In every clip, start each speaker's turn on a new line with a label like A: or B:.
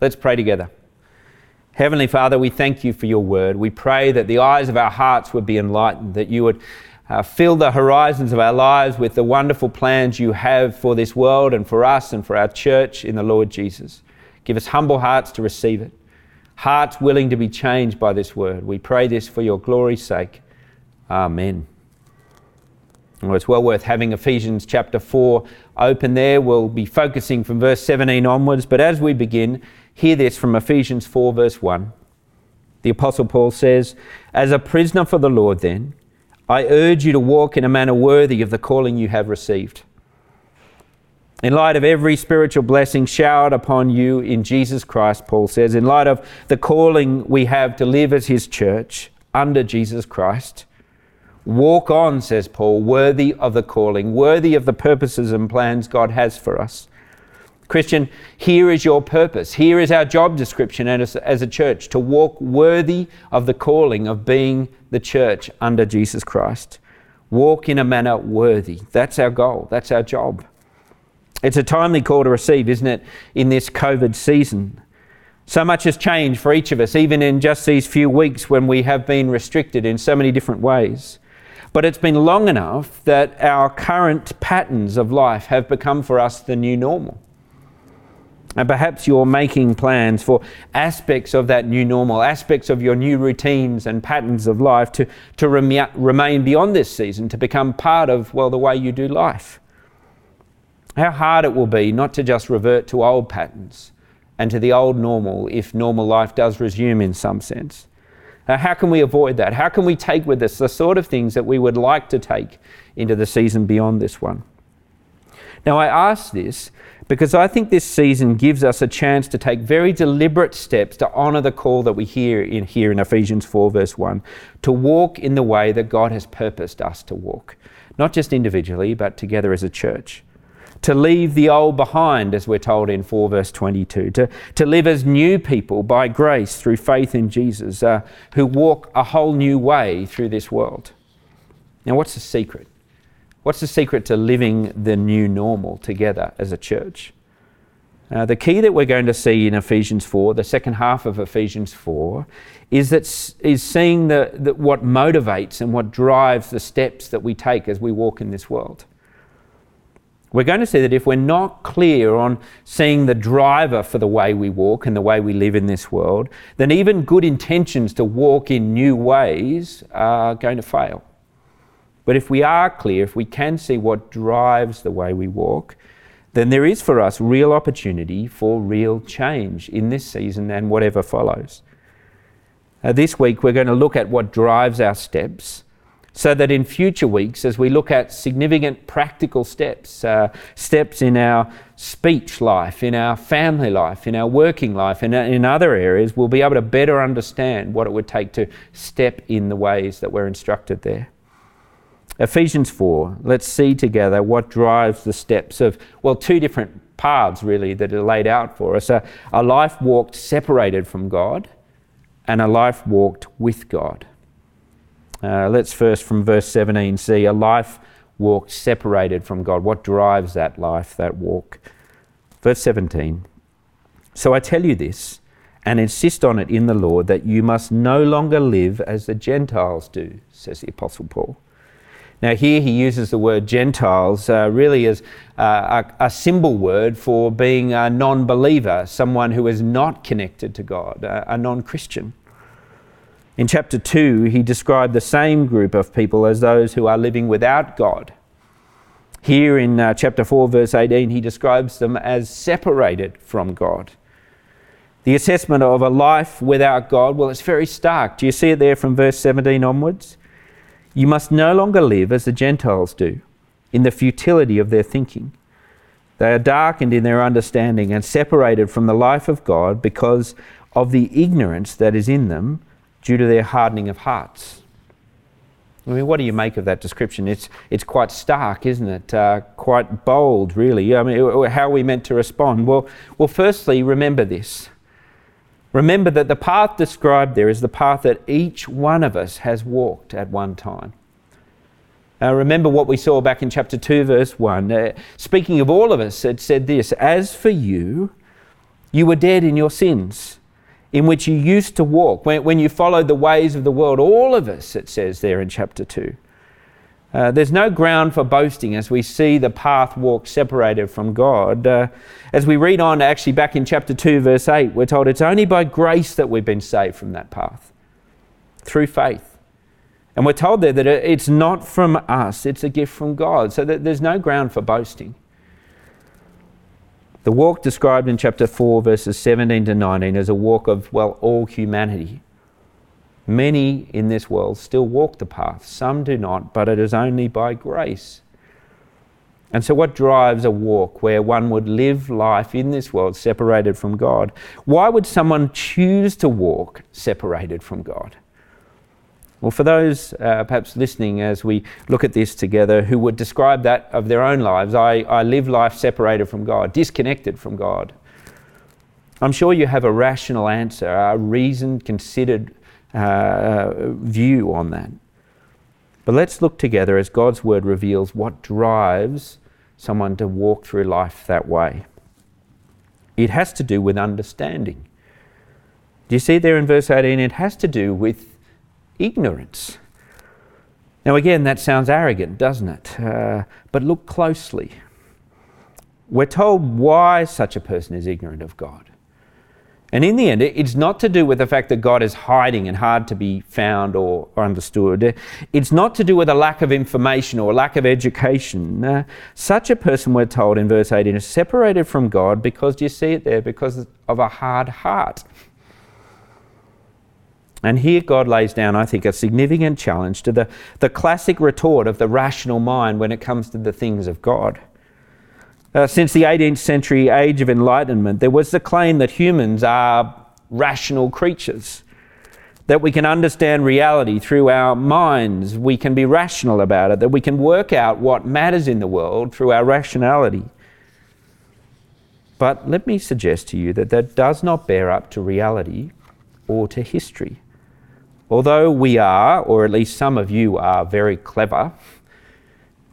A: Let's pray together. Heavenly Father, we thank you for your word. We pray that the eyes of our hearts would be enlightened, that you would uh, fill the horizons of our lives with the wonderful plans you have for this world and for us and for our church in the Lord Jesus. Give us humble hearts to receive it, hearts willing to be changed by this word. We pray this for your glory's sake. Amen. Well, it's well worth having Ephesians chapter 4 open there. We'll be focusing from verse 17 onwards, but as we begin, hear this from Ephesians 4, verse 1. The Apostle Paul says, As a prisoner for the Lord, then, I urge you to walk in a manner worthy of the calling you have received. In light of every spiritual blessing showered upon you in Jesus Christ, Paul says, in light of the calling we have to live as his church under Jesus Christ, walk on, says Paul, worthy of the calling, worthy of the purposes and plans God has for us. Christian, here is your purpose. Here is our job description as, as a church to walk worthy of the calling of being the church under Jesus Christ. Walk in a manner worthy. That's our goal. That's our job. It's a timely call to receive, isn't it, in this COVID season? So much has changed for each of us, even in just these few weeks when we have been restricted in so many different ways. But it's been long enough that our current patterns of life have become for us the new normal. And perhaps you're making plans for aspects of that new normal, aspects of your new routines and patterns of life to, to rem- remain beyond this season, to become part of, well, the way you do life. How hard it will be not to just revert to old patterns and to the old normal if normal life does resume in some sense. Uh, how can we avoid that? How can we take with us the sort of things that we would like to take into the season beyond this one? Now, I ask this because I think this season gives us a chance to take very deliberate steps to honour the call that we hear in here in Ephesians 4, verse 1, to walk in the way that God has purposed us to walk, not just individually, but together as a church. To leave the old behind, as we're told in 4 verse 22, to, to live as new people by grace through faith in Jesus, uh, who walk a whole new way through this world. Now, what's the secret? What's the secret to living the new normal together as a church? Uh, the key that we're going to see in Ephesians 4, the second half of Ephesians 4, is, that, is seeing the, the, what motivates and what drives the steps that we take as we walk in this world. We're going to see that if we're not clear on seeing the driver for the way we walk and the way we live in this world, then even good intentions to walk in new ways are going to fail. But if we are clear, if we can see what drives the way we walk, then there is for us real opportunity for real change in this season and whatever follows. Uh, this week, we're going to look at what drives our steps so that in future weeks, as we look at significant practical steps, uh, steps in our speech life, in our family life, in our working life, and in other areas, we'll be able to better understand what it would take to step in the ways that we're instructed there. Ephesians 4, let's see together what drives the steps of, well, two different paths really that are laid out for us a, a life walked separated from God and a life walked with God. Uh, let's first from verse 17 see a life walked separated from God. What drives that life, that walk? Verse 17. So I tell you this and insist on it in the Lord that you must no longer live as the Gentiles do, says the Apostle Paul. Now, here he uses the word Gentiles uh, really as uh, a, a, symbol word for being a non believer, someone who is not connected to God, a, a non Christian. In chapter 2, he described the same group of people as those who are living without God. Here in uh, chapter 4, verse 18, he describes them as separated from God. The assessment of a life without God, well, it's very stark. Do you see it there from verse 17 onwards? You must no longer live as the Gentiles do, in the futility of their thinking. They are darkened in their understanding and separated from the life of God because of the ignorance that is in them due to their hardening of hearts. I mean, what do you make of that description? It's, it's quite stark, isn't it? Uh, quite bold, really. I mean, how are we meant to respond? Well, well, firstly, remember this. Remember that the path described there is the path that each one of us has walked at one time. Uh, remember what we saw back in chapter 2, verse 1. Uh, speaking of all of us, it said this As for you, You were dead in your sins, in which you used to walk, when, when you followed the ways of the world. All of us, it says there in chapter 2. Uh, there's no ground for boasting as we see the path walked separated from God. Uh, as we read on, actually, back in chapter 2, verse 8, we're told it's only by grace that we've been saved from that path, through faith. And we're told there that it's not from us, it's a gift from God. So there's no ground for boasting. The walk described in chapter 4, verses 17 to 19, is a walk of, well, all humanity. Many in this world still walk the path, some do not, but it is only by grace. And so, what drives a walk where one would live life in this world separated from God? Why would someone choose to walk separated from God? Well, for those uh, perhaps listening as we look at this together who would describe that of their own lives, I, I live life separated from God, disconnected from God. I'm sure you have a rational answer, a reasoned, considered uh, view on that. But let's look together as God's word reveals what drives someone to walk through life that way. It has to do with understanding. Do you see there in verse 18? It has to do with ignorance. Now, again, that sounds arrogant, doesn't it? Uh, but look closely. We're told why such a person is ignorant of God. And in the end, it's not to do with the fact that God is hiding and hard to be found or, or understood. It's not to do with a lack of information or a lack of education. Uh, such a person, we're told in verse 18, is separated from God because, do you see it there? Because of a hard heart. And here God lays down, I think, a significant challenge to the, the classic retort of the rational mind when it comes to the things of God. Uh, since the 18th century age of enlightenment, there was the claim that humans are rational creatures, that we can understand reality through our minds, we can be rational about it, that we can work out what matters in the world through our rationality. But let me suggest to you that that does not bear up to reality or to history. Although we are, or at least some of you are, very clever,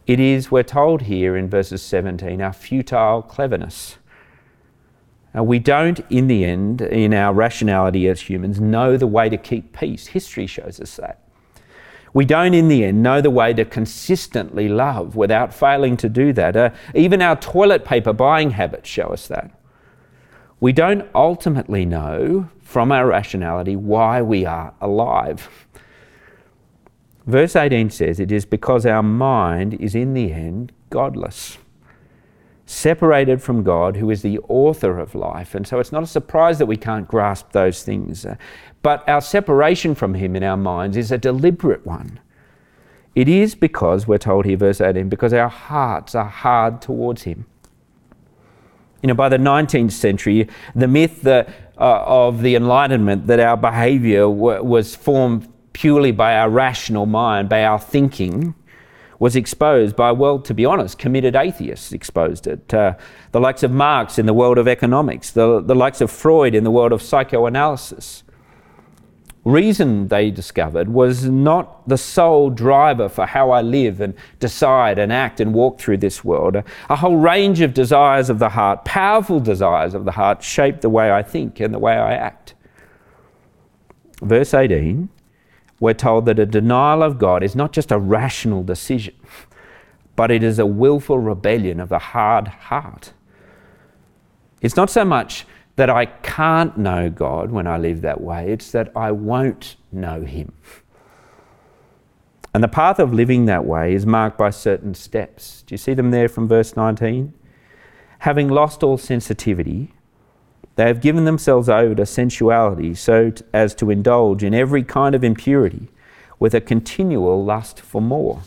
A: it is, we're told here in verses 17, our futile cleverness. Now, we don't, in the end, in our rationality as humans, know the way to keep peace. History shows us that. We don't, in the end, know the way to consistently love without failing to do that. Uh, even our toilet paper buying habits show us that. We don't ultimately know from our rationality why we are alive. Verse 18 says, It is because our mind is in the end godless, separated from God, who is the author of life. And so it's not a surprise that we can't grasp those things. But our separation from Him in our minds is a deliberate one. It is because, we're told here, verse 18, because our hearts are hard towards Him. You know, by the 19th century, the myth that, uh, of the Enlightenment that our behavior w- was formed purely by our rational mind, by our thinking, was exposed by, well, to be honest, committed atheists exposed it. Uh, the likes of Marx in the world of economics, the, the likes of Freud in the world of psychoanalysis. Reason, they discovered, was not the sole driver for how I live and decide and act and walk through this world. A, whole range of desires of the heart, powerful desires of the heart, shape the way I think and the way I act. Verse 18 we're told that a denial of God is not just a rational decision, but it is a willful rebellion of the hard heart. It's not so much that I can't know God when I live that way, it's that I won't know Him. And the path of living that way is marked by certain steps. Do you see them there from verse 19? Having lost all sensitivity, they have given themselves over to sensuality so as to indulge in every kind of impurity with a continual lust for more.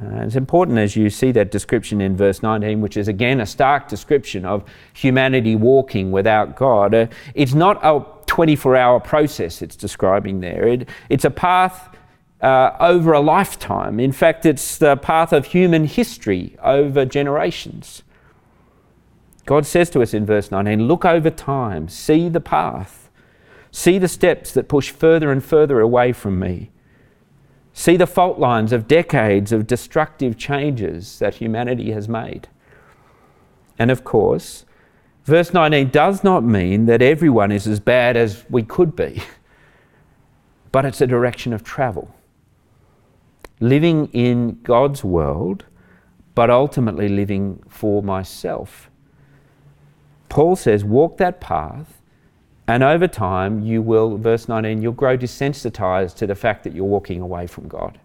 A: Uh, it's important as you see that description in verse 19, which is again a stark description of humanity walking without God. Uh, it's not a 24 hour process it's describing there, it, it's a path uh, over a lifetime. In fact, it's the path of human history over generations. God says to us in verse 19, Look over time, see the path, see the steps that push further and further away from me. See the fault lines of decades of destructive changes that humanity has made. And of course, Verse 19 does not mean that everyone is as bad as we could be, but it's a direction of travel. Living in God's world, but ultimately living for myself. Paul says, walk that path, and over time you will, verse 19, you'll grow desensitized to the fact that you're walking away from God.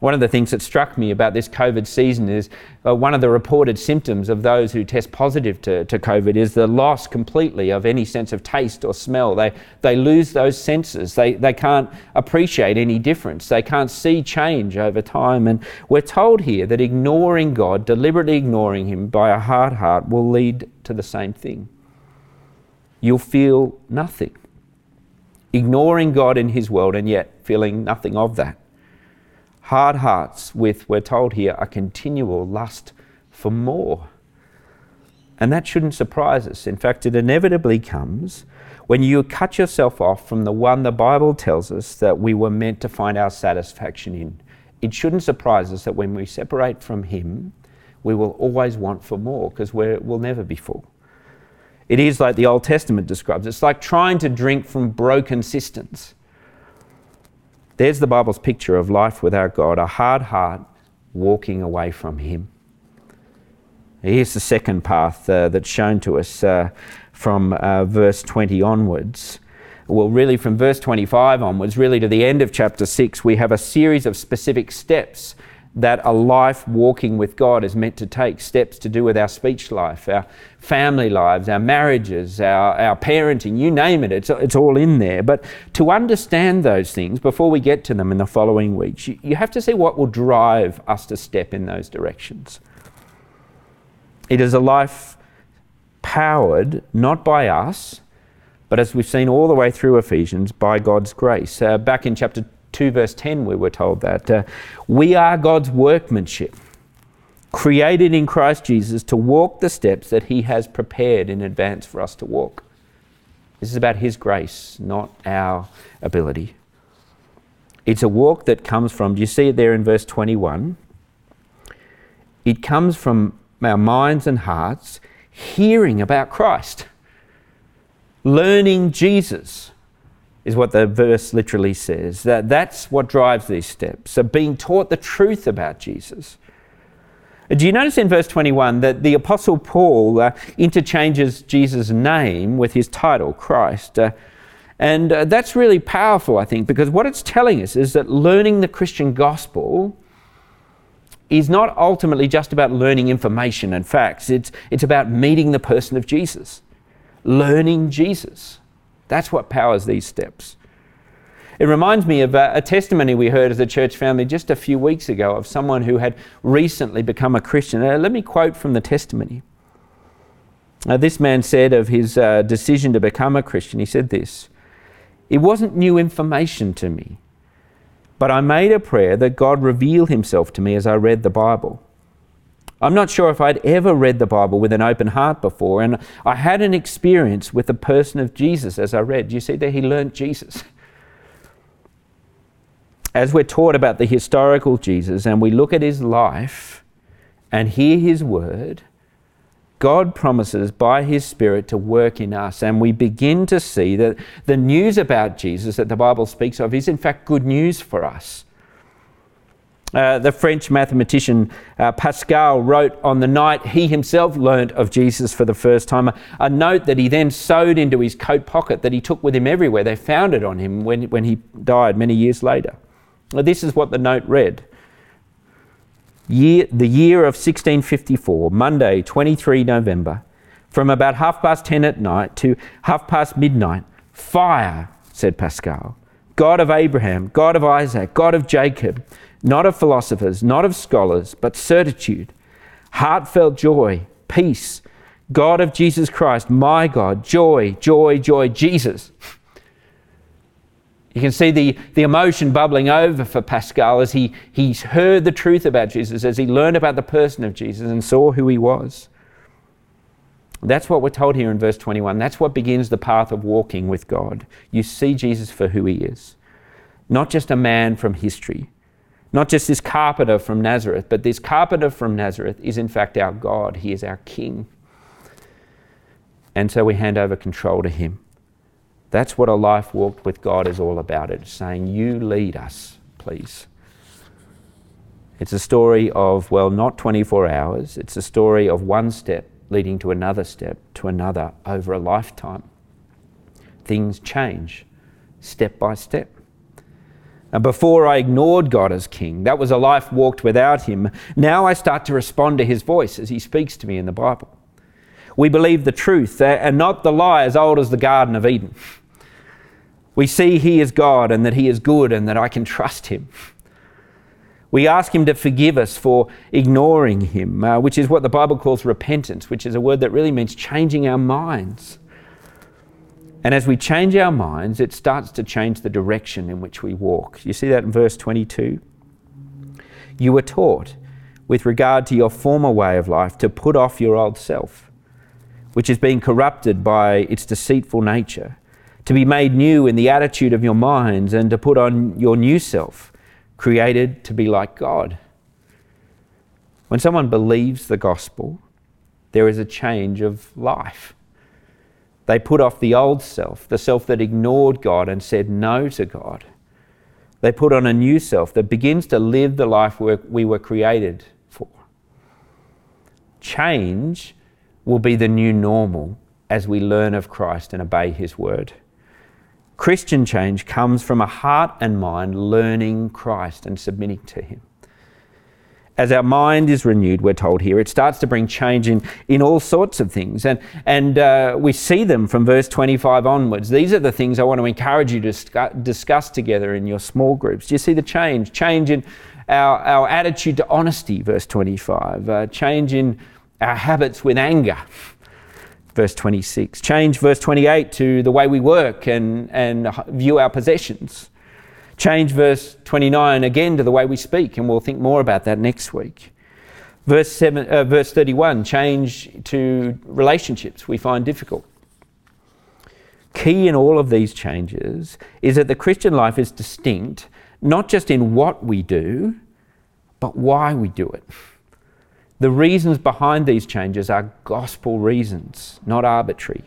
A: One of the things that struck me about this COVID season is uh, one of the reported symptoms of those who test positive to, to COVID is the loss completely of any sense of taste or smell. They, they lose those senses. They, they can't appreciate any difference. They can't see change over time. And we're told here that ignoring God, deliberately ignoring Him by a hard heart, will lead to the same thing. You'll feel nothing. Ignoring God in His world and yet feeling nothing of that hard hearts with, we're told here, a continual lust for more. And that shouldn't surprise us. In fact, it inevitably comes when you cut yourself off from the one the Bible tells us that we were meant to find our satisfaction in. It shouldn't surprise us that when we separate from Him, we will always want for more because we'll never be full. It is like the Old Testament describes it's like trying to drink from broken cisterns. There's the Bible's picture of life without God, a hard heart walking away from Him. Here's the second path uh, that's shown to us uh, from uh, verse 20 onwards. Well, really, from verse 25 onwards, really to the end of chapter 6, we have a series of specific steps that a life walking with God is meant to take steps to do with our speech life, our family lives, our marriages, our, our parenting, you name it, it's, it's all in there. But to understand those things before we get to them in the following weeks, you, you have to see what will drive us to step in those directions. It is a life powered not by us, but as we've seen all the way through Ephesians, by God's grace. Uh, back in chapter 2, verse 10, we were told that. Uh, we are God's workmanship, created in Christ Jesus to walk the steps that He has prepared in advance for us to walk. This is about His grace, not our ability. It's a walk that comes from, do you see it there in verse 21? It comes from our minds and hearts hearing about Christ, learning Jesus is what the verse literally says. That that's what drives these steps. So being taught the truth about Jesus. Do you notice in verse 21 that the Apostle Paul uh, interchanges Jesus' name with his title, Christ? Uh, and uh, that's really powerful, I think, because what it's telling us is that learning the Christian gospel is not ultimately just about learning information and facts, it's, it's about meeting the person of Jesus, learning Jesus. That's what powers these steps. It reminds me of a, testimony we heard as a church family just a few weeks ago of someone who had recently become a Christian. Uh, let me quote from the testimony. Uh, this man said of his uh, decision to become a Christian, he said this It wasn't new information to me, but I made a prayer that God reveal himself to me as I read the Bible. I'm not sure if I'd ever read the Bible with an open heart before, and I had an experience with the person of Jesus as I read. You see that he learned Jesus. As we're taught about the historical Jesus and we look at his life and hear his word, God promises by His Spirit to work in us, and we begin to see that the news about Jesus that the Bible speaks of is, in fact, good news for us. Uh, the French mathematician uh, Pascal wrote on the night he himself learnt of Jesus for the first time, a, a, note that he then sewed into his coat pocket that he took with him everywhere. They found it on him when, when he died many years later. Well, this is what the note read year, The year of 1654, Monday, 23 November, from about half past 10 at night to half past midnight, fire, said Pascal. God of Abraham, God of Isaac, God of Jacob, not of philosophers, not of scholars, but certitude, heartfelt joy, peace, God of Jesus Christ, my God, joy, joy, joy, Jesus. You can see the, the emotion bubbling over for Pascal as he, he heard the truth about Jesus, as he learned about the person of Jesus and saw who he was. That's what we're told here in verse 21. That's what begins the path of walking with God. You see Jesus for who he is, not just a man from history, not just this carpenter from Nazareth, but this carpenter from Nazareth is in fact our God. He is our King. And so we hand over control to Him. That's what a life walked with God is all about. It's saying, You lead us, please. It's a story of, well, not 24 hours, it's a story of one step leading to another step, to another over a lifetime. Things change step by step. Before I ignored God as King, that was a life walked without Him. Now I start to respond to His voice as He speaks to me in the Bible. We believe the truth and not the lie as old as the Garden of Eden. We see He is God and that He is good and that I can trust Him. We ask Him to forgive us for ignoring Him, uh, which is what the Bible calls repentance, which is a word that really means changing our minds. And as we change our minds, it starts to change the direction in which we walk. You see that in verse 22? You were taught, with regard to your former way of life, to put off your old self, which is being corrupted by its deceitful nature, to be made new in the attitude of your minds, and to put on your new self, created to be like God. When someone believes the gospel, there is a change of life. They put off the old self, the self that ignored God and said no to God. They put on a new self that begins to live the life we were created for. Change will be the new normal as we learn of Christ and obey His word. Christian change comes from a heart and mind learning Christ and submitting to Him as our mind is renewed, we're told here, it starts to bring change in, in all sorts of things. And, and uh, we see them from verse 25 onwards. These are the things I want to encourage you to discuss together in your small groups. Do you see the change? Change in our, our attitude to honesty, verse 25. Uh, change in our habits with anger, verse 26. Change, verse 28, to the way we work and, and view our possessions. Change verse 29 again to the way we speak, and we'll think more about that next week. Verse, seven, uh, verse 31 change to relationships we find difficult. Key in all of these changes is that the Christian life is distinct, not just in what we do, but why we do it. The reasons behind these changes are gospel reasons, not arbitrary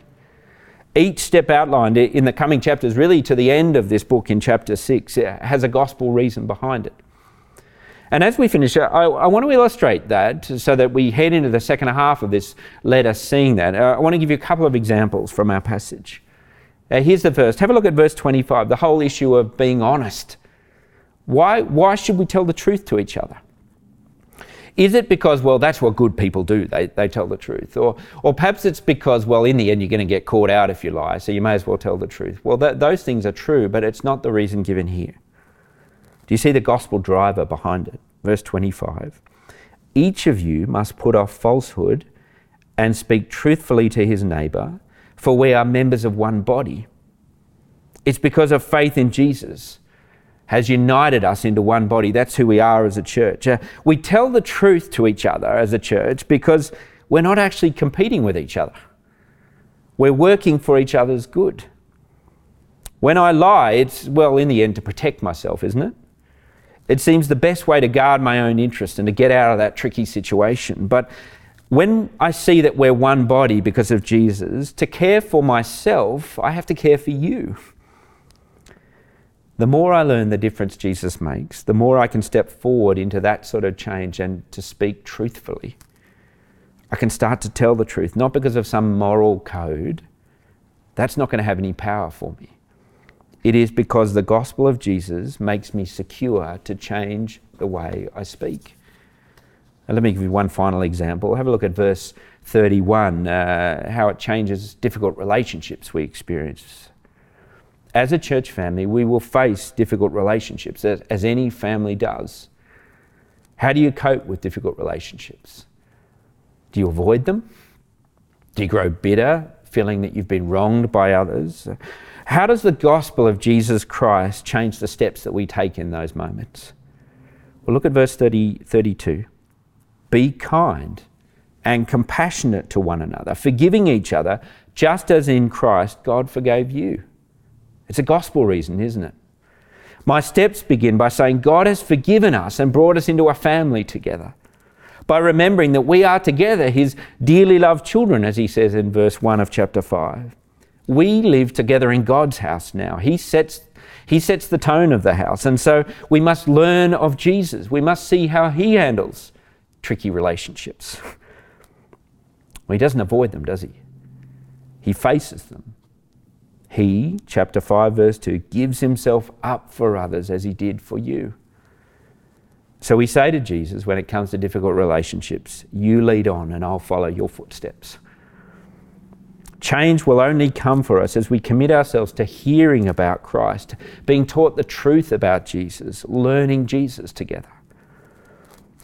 A: each step outlined in the coming chapters, really to the end of this book in chapter 6, has a gospel reason behind it. And as we finish, I, I, want to illustrate that so that we head into the second half of this letter seeing that. Uh, I want to give you a couple of examples from our passage. Uh, here's the first. Have a look at verse 25, the whole issue of being honest. Why, why should we tell the truth to each other? Is it because, well, that's what good people do, they, they tell the truth? Or, or perhaps it's because, well, in the end, you're going to get caught out if you lie, so you may as well tell the truth. Well, th- those things are true, but it's not the reason given here. Do you see the gospel driver behind it? Verse 25 Each of you must put off falsehood and speak truthfully to his neighbour, for we are members of one body. It's because of faith in Jesus has united us into one body. That's who we are as a church. Uh, we tell the truth to each other as a church because we're not actually competing with each other. We're working for each other's good. When I lie, it's, well, in the end, to protect myself, isn't it? It seems the best way to guard my own interest and to get out of that tricky situation. But when I see that we're one body because of Jesus, to care for myself, I have to care for you. The more I learn the difference Jesus makes, the more I can step forward into that sort of change and to speak truthfully. I can start to tell the truth, not because of some moral code. That's not going to have any power for me. It is because the gospel of Jesus makes me secure to change the way I speak. Now, let me give you one final example. Have a look at verse 31, uh, how it changes difficult relationships we experience as a church family, we will face difficult relationships, as, as, any family does. How do you cope with difficult relationships? Do you avoid them? Do you grow bitter, feeling that you've been wronged by others? How does the gospel of Jesus Christ change the steps that we take in those moments? Well, look at verse 30, 32. Be kind and compassionate to one another, forgiving each other, just as in Christ God forgave you. It's a gospel reason, isn't it? My steps begin by saying, God has forgiven us and brought us into a family together. by remembering that we are together his dearly loved children, as he says in verse 1 of chapter 5. We live together in God's house now. He sets, he sets the tone of the house. And so we must learn of Jesus. We must see how he handles tricky relationships. Well, he doesn't avoid them, does he? He faces them. He, chapter 5, verse 2, gives himself up for others as he did for you. So we say to Jesus when it comes to difficult relationships, You lead on and I'll follow your footsteps. Change will only come for us as we commit ourselves to hearing about Christ, being taught the truth about Jesus, learning Jesus together.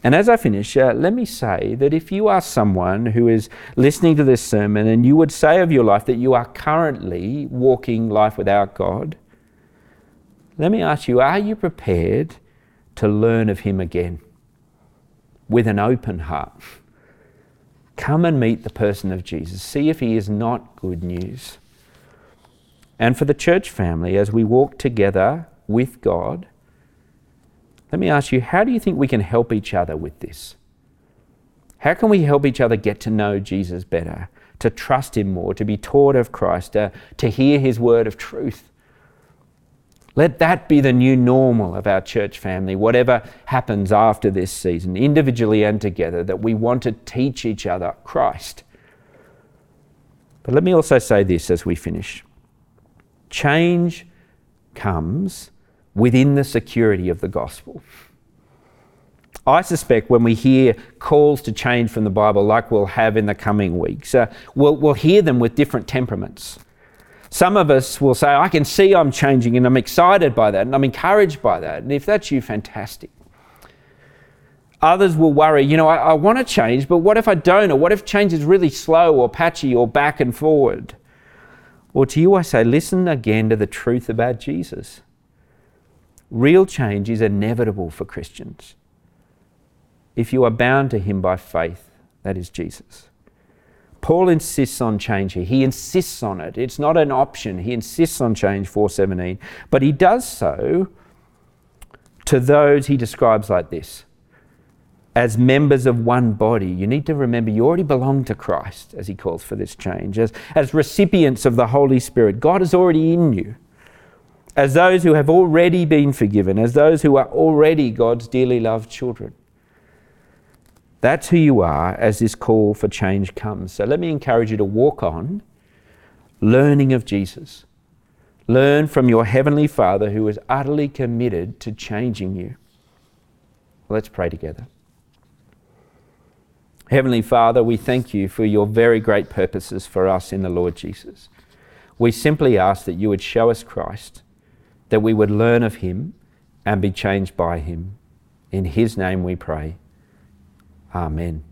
A: And as I finish, uh, let me say that if you are someone who is listening to this sermon and you would say of your life that you are currently walking life without God, let me ask you are you prepared to learn of Him again with an open heart. Come and meet the person of Jesus. See if He is not good news. And for the church family, as we walk together with God, let me ask you, how do you think we can help each other with this? How can we help each other get to know Jesus better, to trust Him more, to be taught of Christ, uh, to hear His word of truth? Let that be the new normal of our church family, whatever happens after this season, individually and together, that we want to teach each other Christ. But let me also say this as we finish change comes within the security of the gospel. I suspect when we hear calls to change from the Bible, like we'll have in the coming weeks, uh, we'll, we'll hear them with different temperaments. Some of us will say, I can see I'm changing and I'm excited by that and I'm encouraged by that. And if that's you, fantastic. Others will worry, you know, I, I want to change, but what if I don't? Or what if change is really slow or patchy or back and forward? Or to you, I say, listen again to the truth about Jesus. Real change is inevitable for Christians. If you are bound to Him by faith, that is Jesus. Paul insists on change here. He insists on it. It's not an option. He insists on change 417. But he does so to those he describes like this as members of one body. You need to remember you already belong to Christ as he calls for this change. As, as recipients of the Holy Spirit, God is already in you. As those who have already been forgiven, as those who are already God's dearly loved children. That's who you are as this call for change comes. So let me encourage you to walk on learning of Jesus. Learn from your Heavenly Father who is utterly committed to changing you. Let's pray together. Heavenly Father, we thank you for your very great purposes for us in the Lord Jesus. We simply ask that you would show us Christ, that we would learn of him and be changed by him. In his name we pray. Amen.